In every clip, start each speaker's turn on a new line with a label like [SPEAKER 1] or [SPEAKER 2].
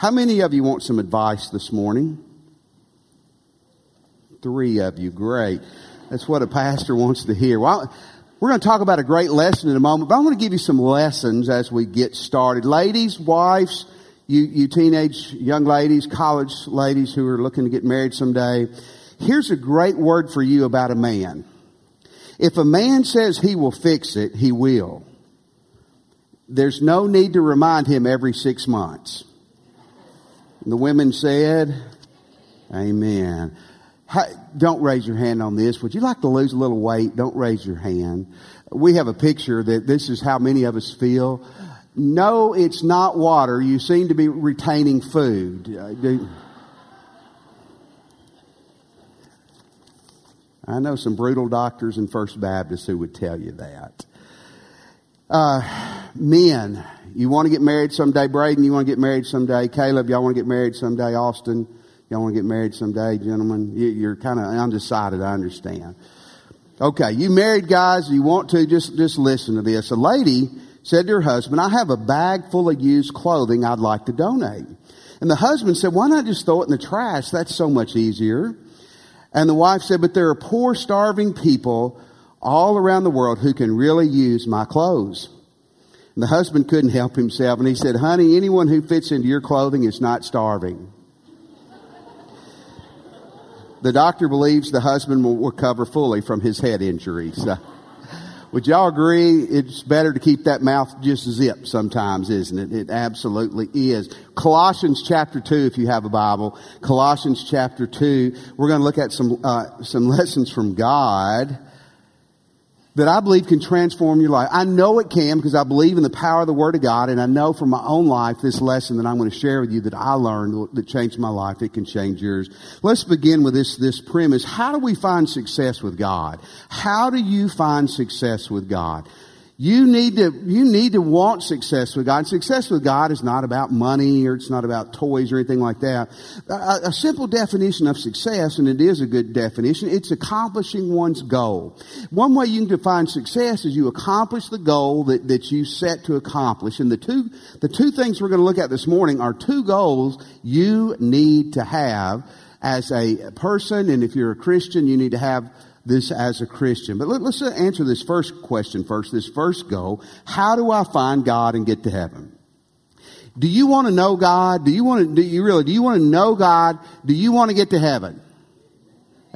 [SPEAKER 1] How many of you want some advice this morning? Three of you. Great. That's what a pastor wants to hear. Well, we're going to talk about a great lesson in a moment, but I want to give you some lessons as we get started. Ladies, wives, you, you teenage young ladies, college ladies who are looking to get married someday, here's a great word for you about a man. If a man says he will fix it, he will. There's no need to remind him every six months. The women said, Amen. Don't raise your hand on this. Would you like to lose a little weight? Don't raise your hand. We have a picture that this is how many of us feel. No, it's not water. You seem to be retaining food. Uh, I know some brutal doctors in First Baptist who would tell you that. Uh, men, you want to get married someday. Braden, you want to get married someday. Caleb, y'all want to get married someday. Austin, Y'all want to get married someday, gentlemen? You're kind of undecided, I understand. Okay, you married guys, you want to, just, just listen to this. A lady said to her husband, I have a bag full of used clothing I'd like to donate. And the husband said, why not just throw it in the trash? That's so much easier. And the wife said, but there are poor, starving people all around the world who can really use my clothes. And the husband couldn't help himself and he said, honey, anyone who fits into your clothing is not starving. The doctor believes the husband will recover fully from his head injuries. Uh, would y'all agree it's better to keep that mouth just zipped sometimes, isn't it? It absolutely is. Colossians chapter 2, if you have a Bible. Colossians chapter 2. We're going to look at some, uh, some lessons from God that I believe can transform your life. I know it can because I believe in the power of the Word of God, and I know from my own life this lesson that I'm going to share with you that I learned that changed my life. It can change yours. Let's begin with this, this premise. How do we find success with God? How do you find success with God? You need to, you need to want success with God. Success with God is not about money or it's not about toys or anything like that. A, a, simple definition of success, and it is a good definition, it's accomplishing one's goal. One way you can define success is you accomplish the goal that, that you set to accomplish. And the two, the two things we're going to look at this morning are two goals you need to have as a person, and if you're a Christian, you need to have this as a Christian. But let, us answer this first question first, this first goal. How do I find God and get to heaven? Do you want to know God? Do you want to, do you really, do you want to know God? Do you want to get to heaven?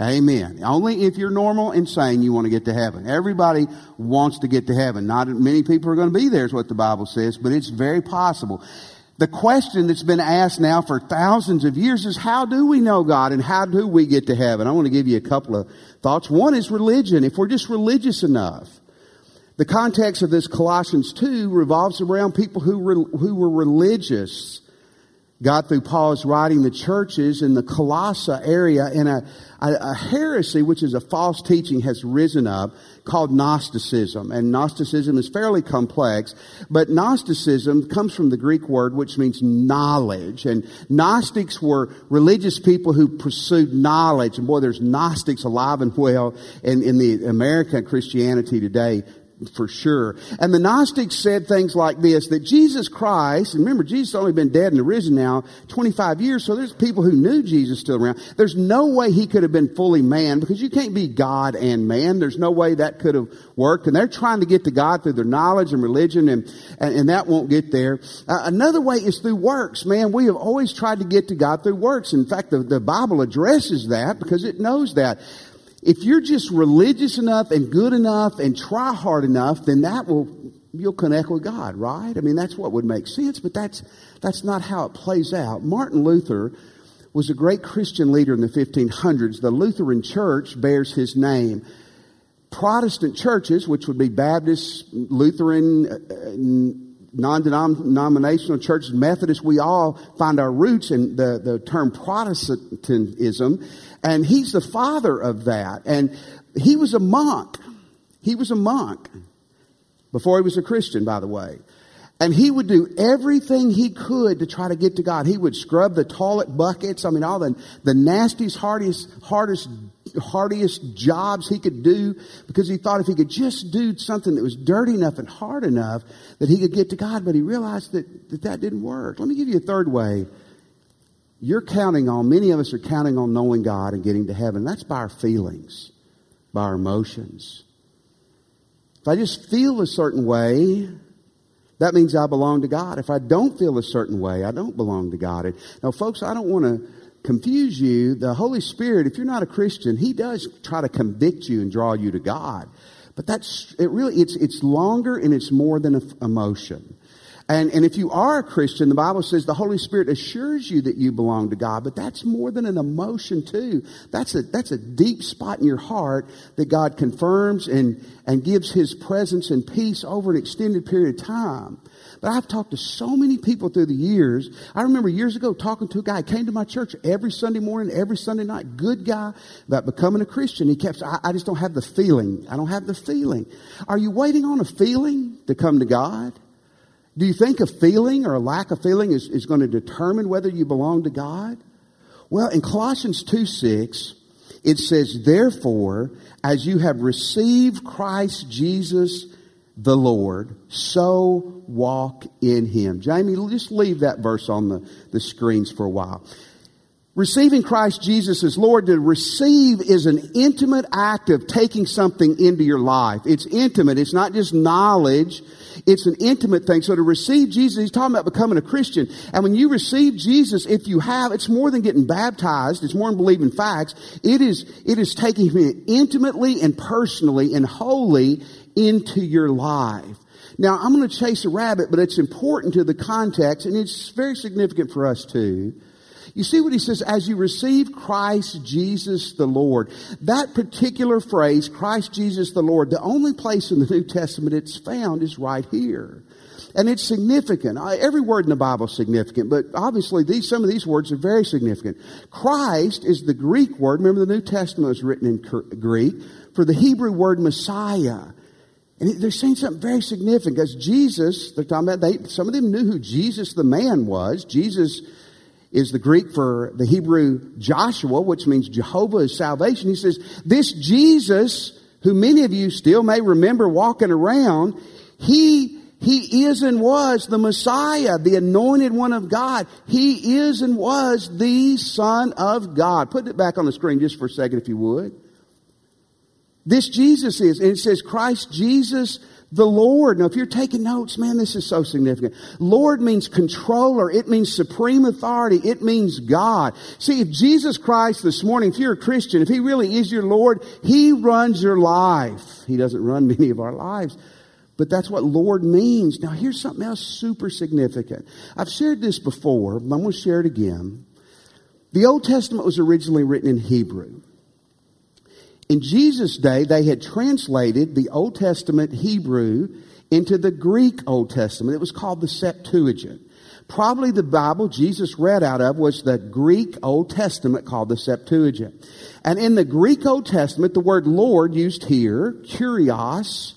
[SPEAKER 1] Amen. Only if you're normal and sane, you want to get to heaven. Everybody wants to get to heaven. Not many people are going to be there is what the Bible says, but it's very possible. The question that's been asked now for thousands of years is how do we know God and how do we get to heaven? I want to give you a couple of thoughts. One is religion. If we're just religious enough, the context of this Colossians 2 revolves around people who were, who were religious God, through Paul's writing the churches in the Colossae area, and a, a, a, heresy, which is a false teaching, has risen up called Gnosticism. And Gnosticism is fairly complex, but Gnosticism comes from the Greek word which means knowledge. And Gnostics were religious people who pursued knowledge. And boy, there's Gnostics alive and well in, in the American Christianity today for sure. And the Gnostics said things like this, that Jesus Christ, and remember Jesus only been dead and risen now 25 years, so there's people who knew Jesus still around. There's no way he could have been fully man because you can't be God and man. There's no way that could have worked. And they're trying to get to God through their knowledge and religion and, and, and that won't get there. Uh, another way is through works. Man, we have always tried to get to God through works. In fact, the, the Bible addresses that because it knows that if you're just religious enough and good enough and try hard enough, then that will, you'll connect with God, right? I mean, that's what would make sense, but that's, that's not how it plays out. Martin Luther was a great Christian leader in the 1500s. The Lutheran Church bears his name. Protestant churches, which would be Baptist, Lutheran, uh, non-denominational churches, Methodists, we all find our roots in the, the term Protestantism. And he's the father of that. And he was a monk. He was a monk before he was a Christian, by the way. And he would do everything he could to try to get to God. He would scrub the toilet buckets. I mean, all the, the nastiest, hardest, hardest, hardiest jobs he could do because he thought if he could just do something that was dirty enough and hard enough that he could get to God. But he realized that that, that didn't work. Let me give you a third way you're counting on, many of us are counting on knowing God and getting to heaven. That's by our feelings, by our emotions. If I just feel a certain way, that means I belong to God. If I don't feel a certain way, I don't belong to God. And now, folks, I don't want to confuse you. The Holy Spirit, if you're not a Christian, He does try to convict you and draw you to God. But that's, it really, it's, it's longer and it's more than an emotion. And, and if you are a Christian, the Bible says the Holy Spirit assures you that you belong to God, but that's more than an emotion too. That's a, that's a deep spot in your heart that God confirms and, and gives His presence and peace over an extended period of time. But I've talked to so many people through the years. I remember years ago talking to a guy, came to my church every Sunday morning, every Sunday night, good guy about becoming a Christian. He kept, I, I just don't have the feeling. I don't have the feeling. Are you waiting on a feeling to come to God? Do you think a feeling or a lack of feeling is, is going to determine whether you belong to God? Well, in Colossians 2 6, it says, Therefore, as you have received Christ Jesus the Lord, so walk in him. Jamie, just leave that verse on the, the screens for a while. Receiving Christ Jesus as Lord, to receive is an intimate act of taking something into your life. It's intimate. It's not just knowledge. It's an intimate thing. So to receive Jesus, he's talking about becoming a Christian. And when you receive Jesus, if you have, it's more than getting baptized. It's more than believing facts. It is, it is taking him intimately and personally and wholly into your life. Now, I'm going to chase a rabbit, but it's important to the context and it's very significant for us too. You see what he says, as you receive Christ Jesus the Lord. That particular phrase, Christ Jesus the Lord, the only place in the New Testament it's found is right here. And it's significant. Every word in the Bible is significant, but obviously these, some of these words are very significant. Christ is the Greek word. Remember the New Testament was written in Greek for the Hebrew word Messiah. And they're saying something very significant because Jesus, they're talking about, they, some of them knew who Jesus the man was. Jesus is the Greek for the Hebrew Joshua, which means Jehovah is salvation. He says, this Jesus, who many of you still may remember walking around, he, he is and was the Messiah, the anointed one of God. He is and was the Son of God. Put it back on the screen just for a second if you would. This Jesus is, and it says Christ Jesus the Lord. Now, if you're taking notes, man, this is so significant. Lord means controller. It means supreme authority. It means God. See, if Jesus Christ this morning, if you're a Christian, if He really is your Lord, He runs your life. He doesn't run many of our lives. But that's what Lord means. Now, here's something else super significant. I've shared this before, but I'm going to share it again. The Old Testament was originally written in Hebrew. In Jesus' day, they had translated the Old Testament Hebrew into the Greek Old Testament. It was called the Septuagint. Probably the Bible Jesus read out of was the Greek Old Testament called the Septuagint. And in the Greek Old Testament, the word Lord used here, kurios,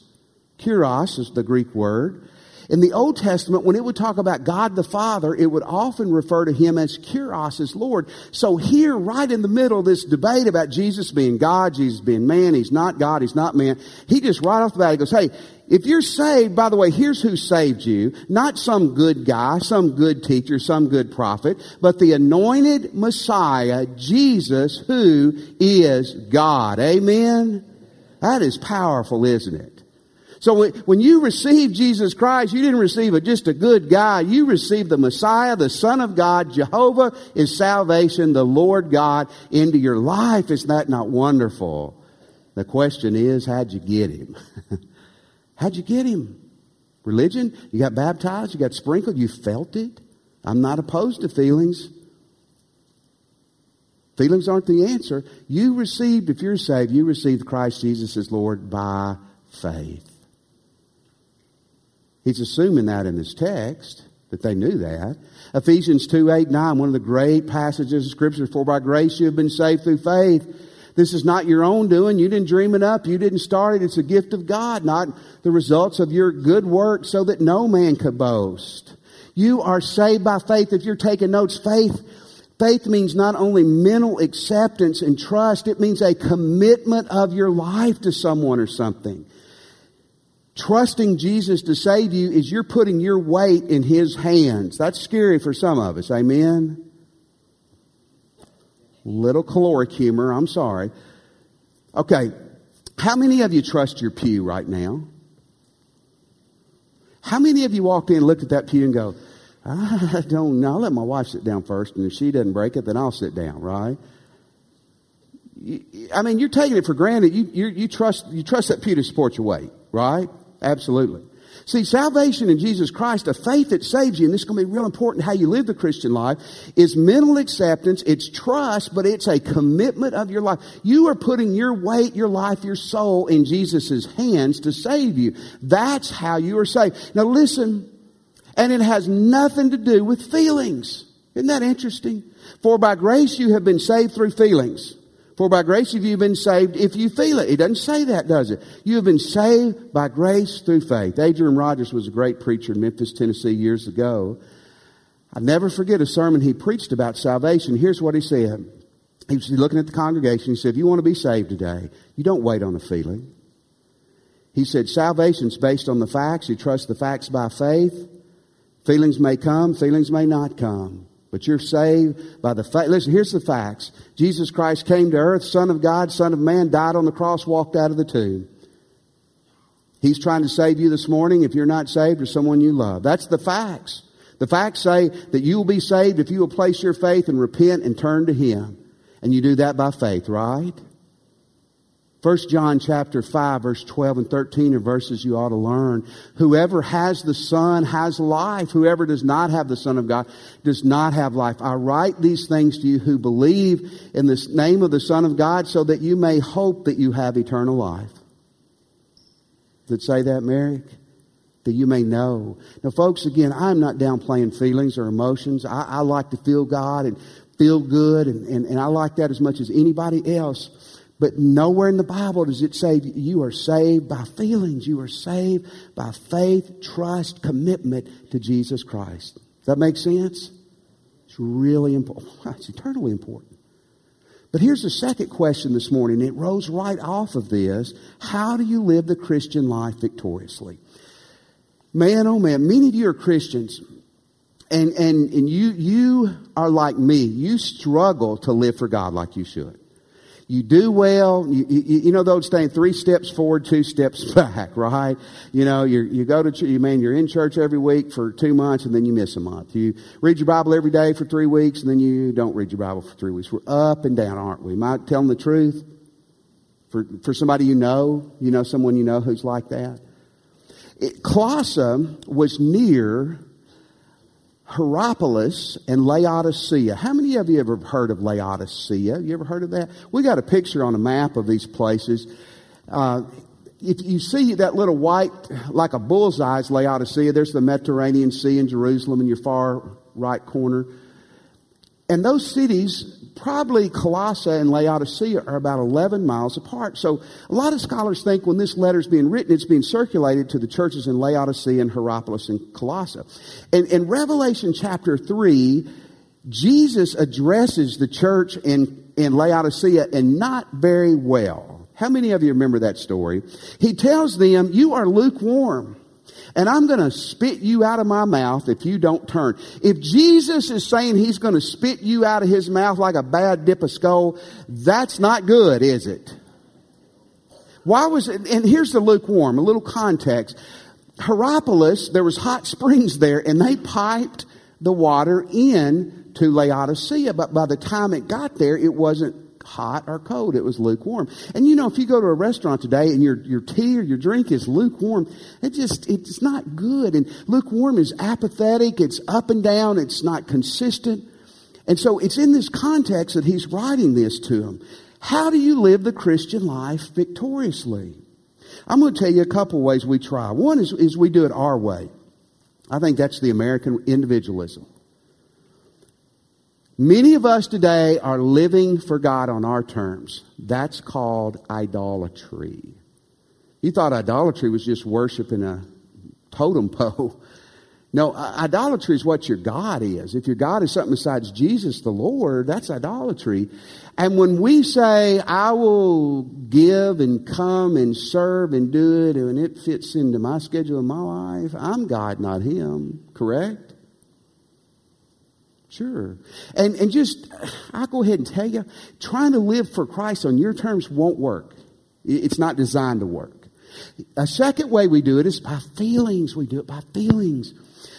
[SPEAKER 1] kurios is the Greek word, in the Old Testament, when it would talk about God the Father, it would often refer to him as Kyrios, as Lord. So here, right in the middle of this debate about Jesus being God, Jesus being man, he's not God, he's not man, he just right off the bat, he goes, hey, if you're saved, by the way, here's who saved you. Not some good guy, some good teacher, some good prophet, but the anointed Messiah, Jesus, who is God. Amen? That is powerful, isn't it? So when you receive Jesus Christ, you didn't receive a, just a good guy. You received the Messiah, the Son of God. Jehovah is salvation, the Lord God into your life. Isn't that not wonderful? The question is, how'd you get him? how'd you get him? Religion? You got baptized? You got sprinkled? You felt it? I'm not opposed to feelings. Feelings aren't the answer. You received, if you're saved, you received Christ Jesus as Lord by faith. He's assuming that in this text, that they knew that. Ephesians 2, 8, 9, one of the great passages of scripture, for by grace you have been saved through faith. This is not your own doing. You didn't dream it up. You didn't start it. It's a gift of God, not the results of your good work so that no man could boast. You are saved by faith. If you're taking notes, faith, faith means not only mental acceptance and trust, it means a commitment of your life to someone or something. Trusting Jesus to save you is you're putting your weight in His hands. That's scary for some of us. Amen? Little caloric humor, I'm sorry. Okay, how many of you trust your pew right now? How many of you walked in, looked at that pew, and go, ah, I don't know. I'll let my wife sit down first, and if she doesn't break it, then I'll sit down, right? I mean, you're taking it for granted. You, you, you trust, you trust that pew to support your weight, right? Absolutely. See, salvation in Jesus Christ, a faith that saves you, and this is going to be real important how you live the Christian life, is mental acceptance, it's trust, but it's a commitment of your life. You are putting your weight, your life, your soul in Jesus' hands to save you. That's how you are saved. Now listen, and it has nothing to do with feelings. Isn't that interesting? For by grace you have been saved through feelings. For by grace have you been saved if you feel it. It doesn't say that, does it? You have been saved by grace through faith. Adrian Rogers was a great preacher in Memphis, Tennessee years ago. I never forget a sermon he preached about salvation. Here's what he said. He was looking at the congregation. He said, if you want to be saved today, you don't wait on a feeling. He said, salvation's based on the facts. You trust the facts by faith. Feelings may come, feelings may not come. But you're saved by the fact. Listen, here's the facts. Jesus Christ came to earth, Son of God, Son of Man, died on the cross, walked out of the tomb. He's trying to save you this morning if you're not saved or someone you love. That's the facts. The facts say that you will be saved if you will place your faith and repent and turn to Him. And you do that by faith, right? 1 John chapter 5 verse 12 and 13 are verses you ought to learn. Whoever has the Son has life. Whoever does not have the Son of God does not have life. I write these things to you who believe in the name of the Son of God so that you may hope that you have eternal life. Did say that, Mary? That you may know. Now, folks, again, I'm not downplaying feelings or emotions. I, I like to feel God and feel good, and, and, and I like that as much as anybody else. But nowhere in the Bible does it say you are saved by feelings. You are saved by faith, trust, commitment to Jesus Christ. Does that make sense? It's really important. It's eternally important. But here's the second question this morning. It rose right off of this. How do you live the Christian life victoriously? Man, oh man, many of you are Christians. And, and, and you, you are like me. You struggle to live for God like you should. You do well. You, you, you know those three steps forward, two steps back, right? You know, you you go to, you mean, you're in church every week for two months and then you miss a month. You read your Bible every day for three weeks and then you don't read your Bible for three weeks. We're up and down, aren't we? Am I telling the truth? For, for somebody you know, you know someone you know who's like that? It, Colossae was near Hierapolis and Laodicea. How many of you ever heard of Laodicea? You ever heard of that? We got a picture on a map of these places. Uh, if you see that little white, like a bullseye, is Laodicea. There's the Mediterranean Sea in Jerusalem in your far right corner. And those cities probably Colossae and Laodicea are about 11 miles apart. So a lot of scholars think when this letter is being written, it's being circulated to the churches in Laodicea and Hierapolis and Colossae. And in Revelation chapter 3, Jesus addresses the church in, in Laodicea and not very well. How many of you remember that story? He tells them, you are lukewarm and I'm going to spit you out of my mouth if you don't turn. If Jesus is saying he's going to spit you out of his mouth like a bad dip of Skoal, that's not good, is it? Why was it? And here's the lukewarm, a little context. Hierapolis, there was hot springs there and they piped the water in to Laodicea, but by the time it got there, it wasn't hot or cold. It was lukewarm. And you know, if you go to a restaurant today and your, your tea or your drink is lukewarm, it just, it's not good. And lukewarm is apathetic. It's up and down. It's not consistent. And so it's in this context that he's writing this to them. How do you live the Christian life victoriously? I'm going to tell you a couple ways we try. One is, is we do it our way. I think that's the American individualism. Many of us today are living for God on our terms. That's called idolatry. You thought idolatry was just worshiping a totem pole. No, idolatry is what your God is. If your God is something besides Jesus the Lord, that's idolatry. And when we say, I will give and come and serve and do it, and it fits into my schedule of my life, I'm God, not Him. Correct? Sure. And, and just, I'll go ahead and tell you, trying to live for Christ on your terms won't work. It's not designed to work. A second way we do it is by feelings. We do it by feelings.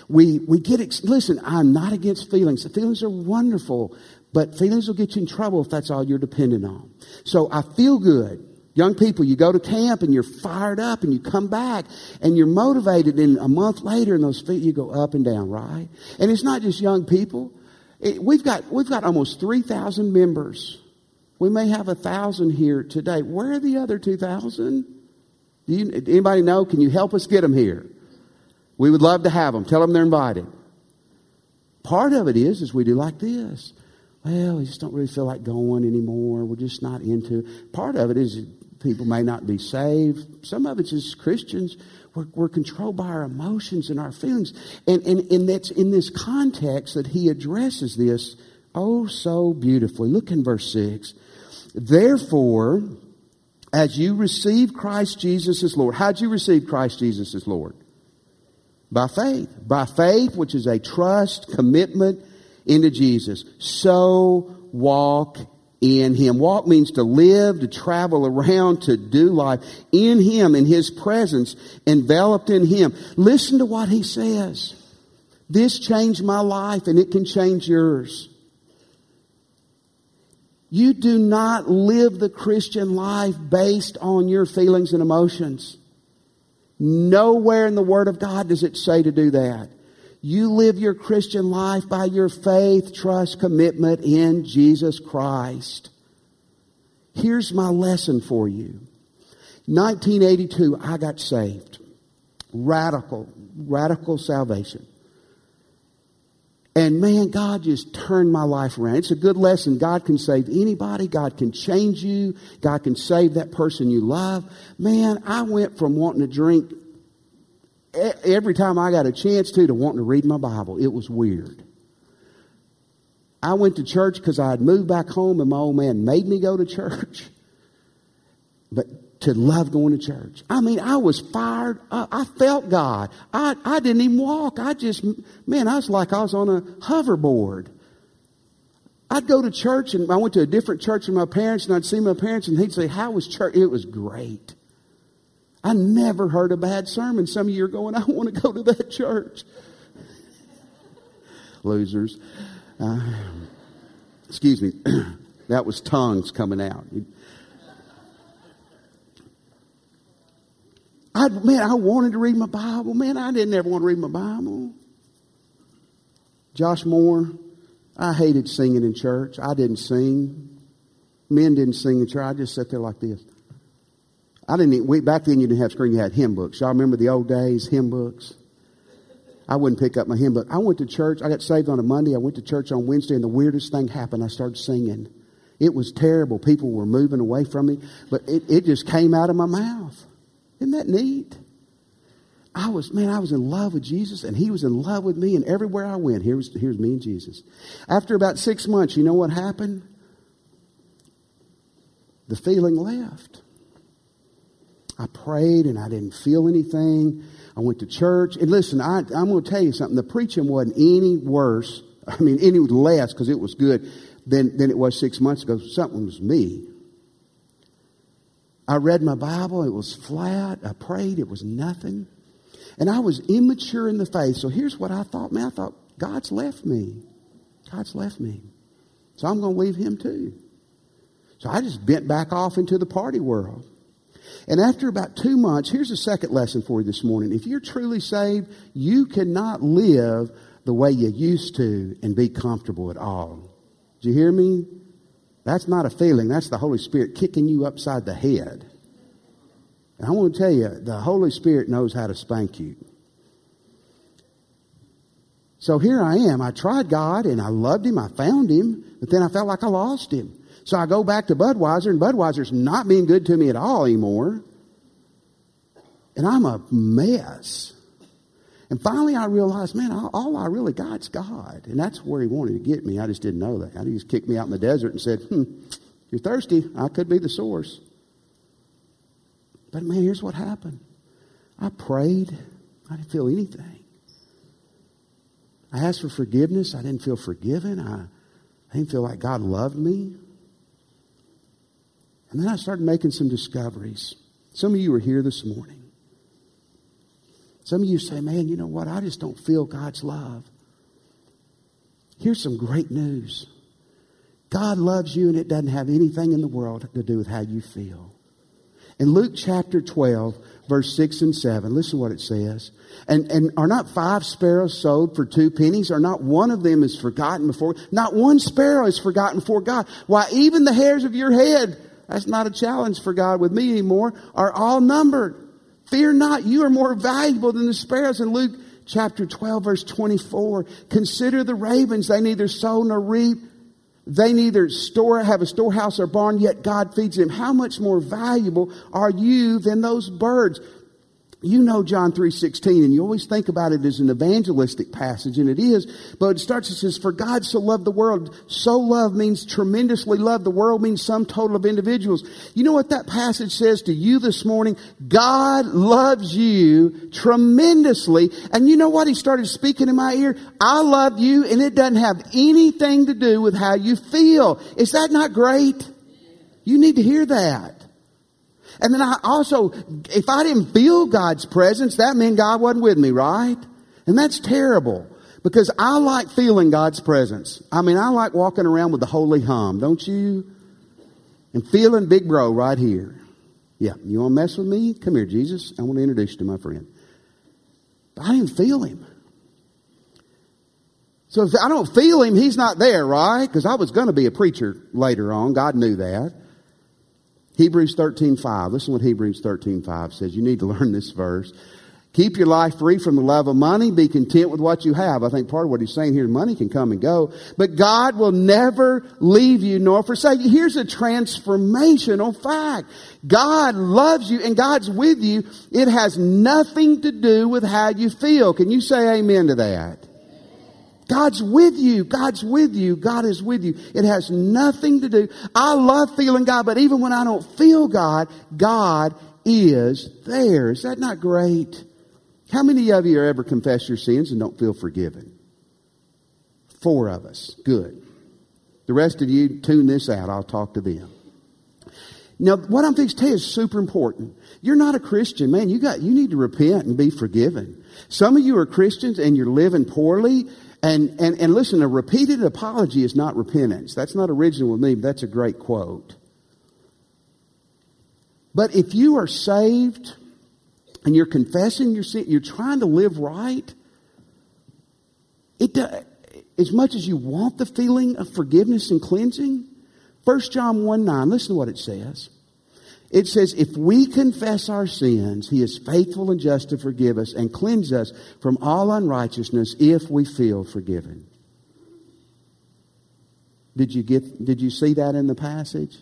[SPEAKER 1] We, we get, ex- listen, I'm not against feelings. The feelings are wonderful, but feelings will get you in trouble if that's all you're dependent on. So I feel good. Young people, you go to camp and you're fired up and you come back and you're motivated and a month later and those feet, you go up and down, right? And it's not just young people. It, we've got, we've got almost 3,000 members. We may have a thousand here today. Where are the other 2,000? Do you, anybody know? Can you help us get them here? We would love to have them. Tell them they're invited. Part of it is, is we do like this. Well, we just don't really feel like going anymore. We're just not into it. Part of it is people may not be saved. Some of it's just Christians. We're, we're controlled by our emotions and our feelings. And, and, and that's in this context that he addresses this oh so beautifully. Look in verse 6. Therefore, as you receive Christ Jesus as Lord, how'd you receive Christ Jesus as Lord? By faith. By faith, which is a trust, commitment into Jesus. So walk in Him. Walk means to live, to travel around, to do life in Him, in His presence, enveloped in Him. Listen to what He says. This changed my life and it can change yours. You do not live the Christian life based on your feelings and emotions. Nowhere in the Word of God does it say to do that. You live your Christian life by your faith, trust, commitment in Jesus Christ. Here's my lesson for you. 1982, I got saved. Radical, radical salvation. And man, God just turned my life around. It's a good lesson. God can save anybody. God can change you. God can save that person you love. Man, I went from wanting to drink every time I got a chance to, to wanting to read my Bible. It was weird. I went to church because I had moved back home and my old man made me go to church. But to love going to church. I mean, I was fired up. I felt God. I, I didn't even walk. I just, man, I was like I was on a hoverboard. I'd go to church and I went to a different church than my parents and I'd see my parents and he'd say, how was church? It was great. I never heard a bad sermon. Some of you are going, I want to go to that church. Losers. Uh, excuse me. that was tongues coming out. I, man, I wanted to read my Bible. Man, I didn't ever want to read my Bible. Josh Moore, I hated singing in church. I didn't sing. Men didn't sing in church. I just sat there like this. I didn't even, we, back then you didn't have screen, you had hymn books. Y'all remember the old days, hymn books? I wouldn't pick up my hymn book. I went to church. I got saved on a Monday. I went to church on Wednesday, and the weirdest thing happened. I started singing. It was terrible. People were moving away from me, but it, it just came out of my mouth. Isn't that neat? I was, man, I was in love with Jesus, and he was in love with me, and everywhere I went, here was, here's me and Jesus. After about six months, you know what happened? The feeling left. I prayed and I didn't feel anything. I went to church. And listen, I, am going to tell you something. The preaching wasn't any worse, I mean, any less, because it was good, than, than it was six months ago. Something was me. I read my Bible. It was flat. I prayed. It was nothing. And I was immature in the faith. So here's what I thought, man. I thought, God's left me. God's left me. So I'm going to leave him too. So I just bent back off into the party world. And after about two months, here's a second lesson for you this morning. If you're truly saved, you cannot live the way you used to and be comfortable at all. Do you hear me? That's not a feeling. That's the Holy Spirit kicking you upside the head. And I want to tell you, the Holy Spirit knows how to spank you. So here I am. I tried God and I loved Him. I found Him, but then I felt like I lost Him. So I go back to Budweiser, and Budweiser's not being good to me at all anymore. And I'm a mess. And finally, I realized, man, all I really got's God. And that's where He wanted to get me. I just didn't know that. He just kicked me out in the desert and said, hmm, you're thirsty. I could be the source. But man, here's what happened I prayed, I didn't feel anything. I asked for forgiveness. I didn't feel forgiven. I, I didn't feel like God loved me. And then I started making some discoveries. Some of you are here this morning. Some of you say, man, you know what? I just don't feel God's love. Here's some great news God loves you, and it doesn't have anything in the world to do with how you feel. In Luke chapter 12, verse 6 and 7, listen to what it says. And, and are not five sparrows sold for two pennies? Are not one of them is forgotten before? Not one sparrow is forgotten before God. Why, even the hairs of your head, that's not a challenge for God with me anymore, are all numbered. Fear not, you are more valuable than the sparrows. In Luke chapter 12, verse 24, consider the ravens. They neither sow nor reap. They neither store, have a storehouse or barn, yet God feeds them. How much more valuable are you than those birds? You know John 3.16 and you always think about it as an evangelistic passage and it is, but it starts, it says, for God so loved the world. So love means tremendously love. The world means sum total of individuals. You know what that passage says to you this morning? God loves you tremendously. And you know what? He started speaking in my ear. I love you and it doesn't have anything to do with how you feel. Is that not great? You need to hear that. And then I also, if I didn't feel God's presence, that meant God wasn't with me, right? And that's terrible because I like feeling God's presence. I mean, I like walking around with the holy hum, don't you? And feeling big bro right here. Yeah, you want to mess with me? Come here, Jesus. I want to introduce you to my friend. But I didn't feel him. So if I don't feel him, he's not there, right? Because I was going to be a preacher later on. God knew that. Hebrews 13:5. Listen what Hebrews 13:5 says. You need to learn this verse. Keep your life free from the love of money. Be content with what you have. I think part of what he's saying here, money can come and go, but God will never leave you nor forsake you. Here's a transformational fact. God loves you and God's with you. It has nothing to do with how you feel. Can you say amen to that? God's with you. God's with you. God is with you. It has nothing to do. I love feeling God, but even when I don't feel God, God is there. Is that not great? How many of you ever confess your sins and don't feel forgiven? Four of us. Good. The rest of you, tune this out. I'll talk to them. Now, what I'm fixing to tell you is super important. You're not a Christian, man. You got, you need to repent and be forgiven. Some of you are Christians and you're living poorly and, and, and listen, a repeated apology is not repentance. That's not original with me, but that's a great quote. But if you are saved and you're confessing your sin, you're trying to live right, it, as much as you want the feeling of forgiveness and cleansing, 1 John 1 9, listen to what it says. It says, if we confess our sins, He is faithful and just to forgive us and cleanse us from all unrighteousness if we feel forgiven. Did you get, did you see that in the passage?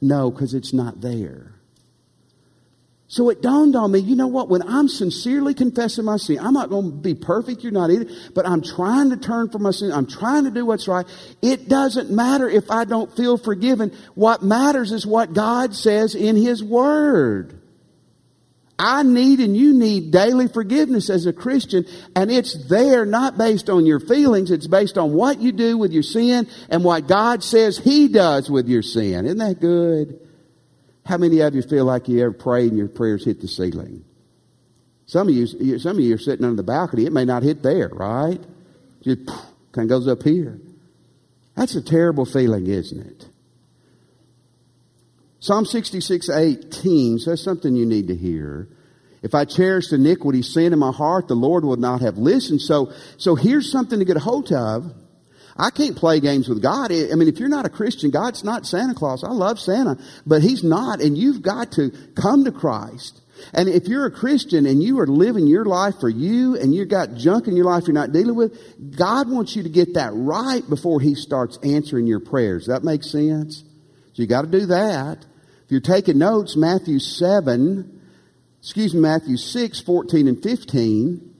[SPEAKER 1] No, because it's not there. So it dawned on me, you know what? When I'm sincerely confessing my sin, I'm not going to be perfect. You're not either. But I'm trying to turn from my sin. I'm trying to do what's right. It doesn't matter if I don't feel forgiven. What matters is what God says in His Word. I need and you need daily forgiveness as a Christian, and it's there not based on your feelings, it's based on what you do with your sin and what God says He does with your sin. Isn't that good? How many of you feel like you ever pray and your prayers hit the ceiling? Some of you, some of you are sitting under the balcony. It may not hit there, right? Just kind of goes up here. That's a terrible feeling, isn't it? Psalm 66, 18 says something you need to hear. If I cherished iniquity, sin in my heart, the Lord would not have listened. So, so here's something to get a hold of. I can't play games with God. I mean, if you're not a Christian, God's not Santa Claus. I love Santa, but He's not, and you've got to come to Christ. And if you're a Christian and you are living your life for you and you've got junk in your life you're not dealing with, God wants you to get that right before He starts answering your prayers. That make sense? So you got to do that. If you're taking notes, Matthew 7, excuse me, Matthew 6, 14 and 15,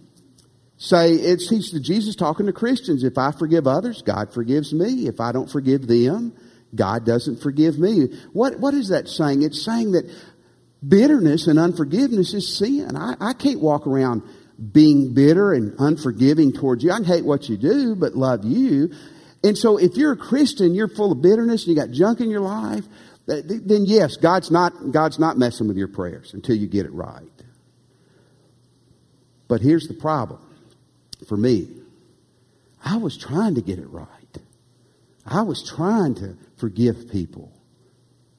[SPEAKER 1] say it's he's Jesus talking to Christians. If I forgive others, God forgives me. If I don't forgive them, God doesn't forgive me. What what is that saying? It's saying that bitterness and unforgiveness is sin. I, I can't walk around being bitter and unforgiving towards you. I can hate what you do, but love you. And so if you're a Christian, you're full of bitterness and you got junk in your life, then yes, God's not, God's not messing with your prayers until you get it right. But here's the problem for me. I was trying to get it right. I was trying to forgive people.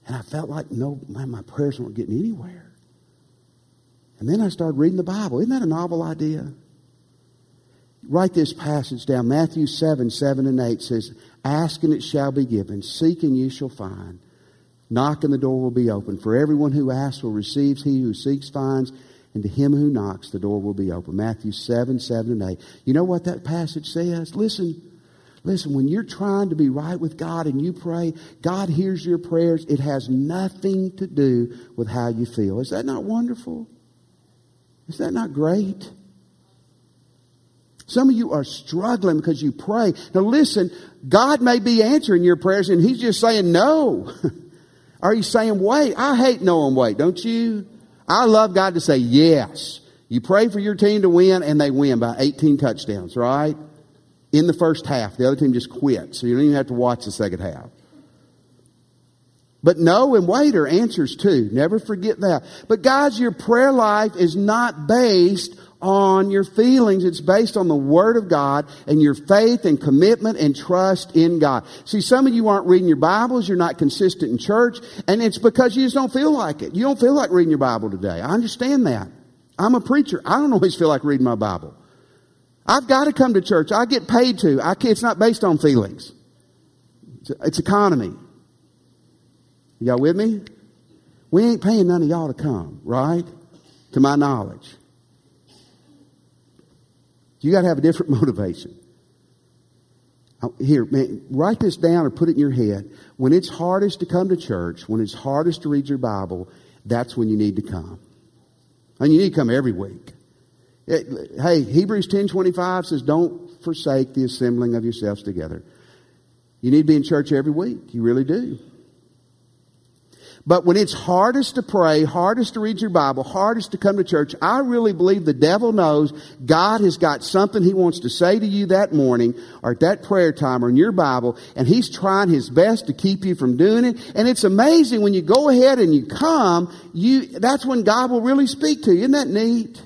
[SPEAKER 1] And I felt like, no, man, my prayers weren't getting anywhere. And then I started reading the Bible. Isn't that a novel idea? Write this passage down. Matthew 7, 7 and 8 says, Ask and it shall be given. Seek and you shall find. Knock and the door will be open. For everyone who asks will receive. He who seeks finds. And to him who knocks, the door will be open. Matthew 7, 7 and 8. You know what that passage says? Listen. Listen, when you're trying to be right with God and you pray, God hears your prayers. It has nothing to do with how you feel. Is that not wonderful? Is that not great? Some of you are struggling because you pray. Now listen, God may be answering your prayers and He's just saying no. are you saying wait? I hate knowing wait, don't you? I love God to say yes. You pray for your team to win and they win by 18 touchdowns, right? In the first half. The other team just quit, so you don't even have to watch the second half. But no and wait are answers too. Never forget that. But guys, your prayer life is not based on your feelings. It's based on the Word of God and your faith and commitment and trust in God. See, some of you aren't reading your Bibles. You're not consistent in church. And it's because you just don't feel like it. You don't feel like reading your Bible today. I understand that. I'm a preacher. I don't always feel like reading my Bible. I've got to come to church. I get paid to. I it's not based on feelings. It's, it's economy. Y'all with me? We ain't paying none of y'all to come, right? To my knowledge. You got to have a different motivation. Oh, here, man, write this down or put it in your head. When it's hardest to come to church, when it's hardest to read your Bible, that's when you need to come. And you need to come every week. Eh, hey, Hebrews 10:25 says don't forsake the assembling of yourselves together. You need to be in church every week. You really do. But when it's hardest to pray, hardest to read your Bible, hardest to come to church, I really believe the devil knows God has got something he wants to say to you that morning or at that prayer time or in your Bible, and he's trying his best to keep you from doing it. And it's amazing when you go ahead and you come, you, that's when God will really speak to you. Isn't that neat?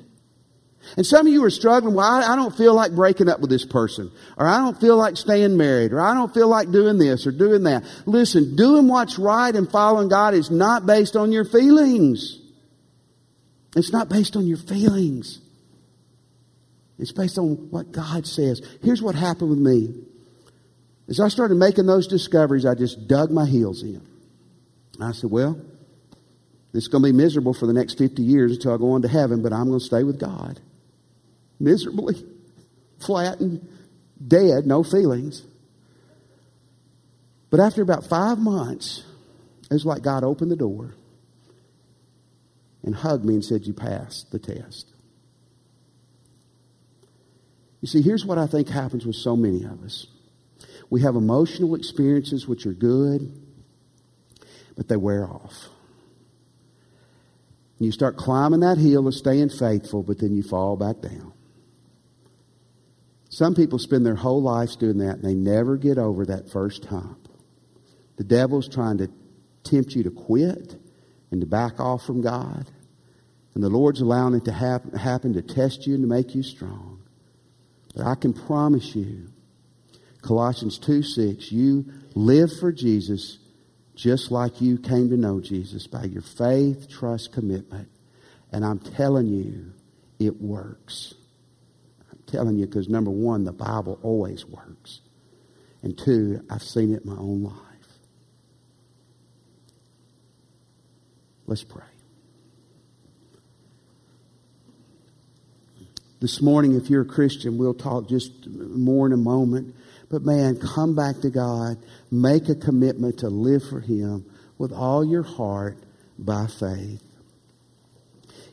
[SPEAKER 1] And some of you are struggling, well, I, I, don't feel like breaking up with this person, or I don't feel like staying married, or I don't feel like doing this or doing that. Listen, doing what's right and following God is not based on your feelings. It's not based on your feelings. It's based on what God says. Here's what happened with me. As I started making those discoveries, I just dug my heels in. I said, well, this is going to be miserable for the next 50 years until I go on to heaven, but I'm going to stay with God miserably, flattened, dead, no feelings. But after about five months, it was like God opened the door and hugged me and said, You passed the test. You see, here's what I think happens with so many of us we have emotional experiences which are good, but they wear off. You start climbing that hill of staying faithful, but then you fall back down. Some people spend their whole lives doing that and they never get over that first hump. The devil's trying to tempt you to quit and to back off from God. And the Lord's allowing it to happen, happen to test you and to make you strong. But I can promise you, Colossians 2 6, you live for Jesus just like you came to know Jesus by your faith, trust, commitment. And I'm telling you, it works telling you because number one, the Bible always works. And two, I've seen it in my own life. Let's pray. This morning, if you're a Christian, we'll talk just more in a moment. But man, come back to God. Make a commitment to live for Him with all your heart by faith.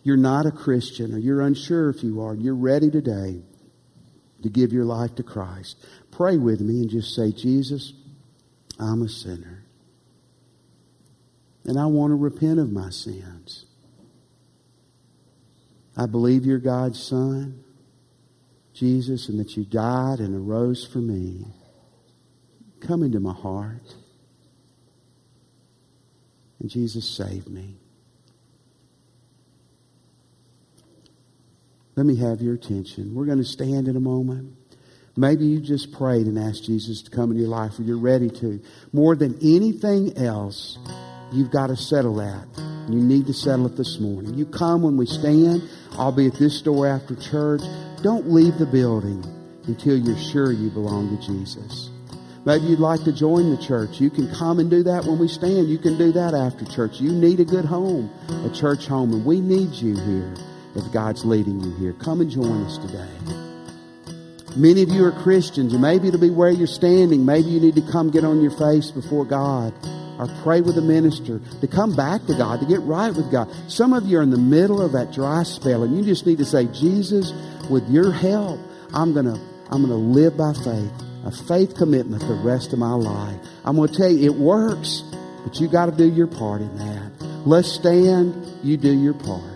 [SPEAKER 1] You're not a Christian or you're unsure if you are. You're ready today to give your life to Christ, pray with me and just say, Jesus, I'm a sinner. And I want to repent of my sins. I believe you're God's Son. Jesus, and that you died and arose for me. Come into my heart. And Jesus, save me. Let me have your attention. We're going to stand in a moment. Maybe you just prayed and asked Jesus to come in your life, or you're ready to. More than anything else, you've got to settle that. You need to settle it this morning. You come when we stand. I'll be at this door after church. Don't leave the building until you're sure you belong to Jesus. Maybe you'd like to join the church. You can come and do that when we stand. You can do that after church. You need a good home, a church home, and we need you here if God's leading you here. Come and join us today. Many of you are Christians, and maybe it'll be where you're standing. Maybe you need to come get on your face before God or pray with a minister to come back to God, to get right with God. Some of you are in the middle of that dry spell, and you just need to say, Jesus, with your help, I'm gonna I'm gonna live by faith, a faith commitment the rest of my life. I'm gonna tell you, it works, but you got to do your part in that. Let's stand. You do your part.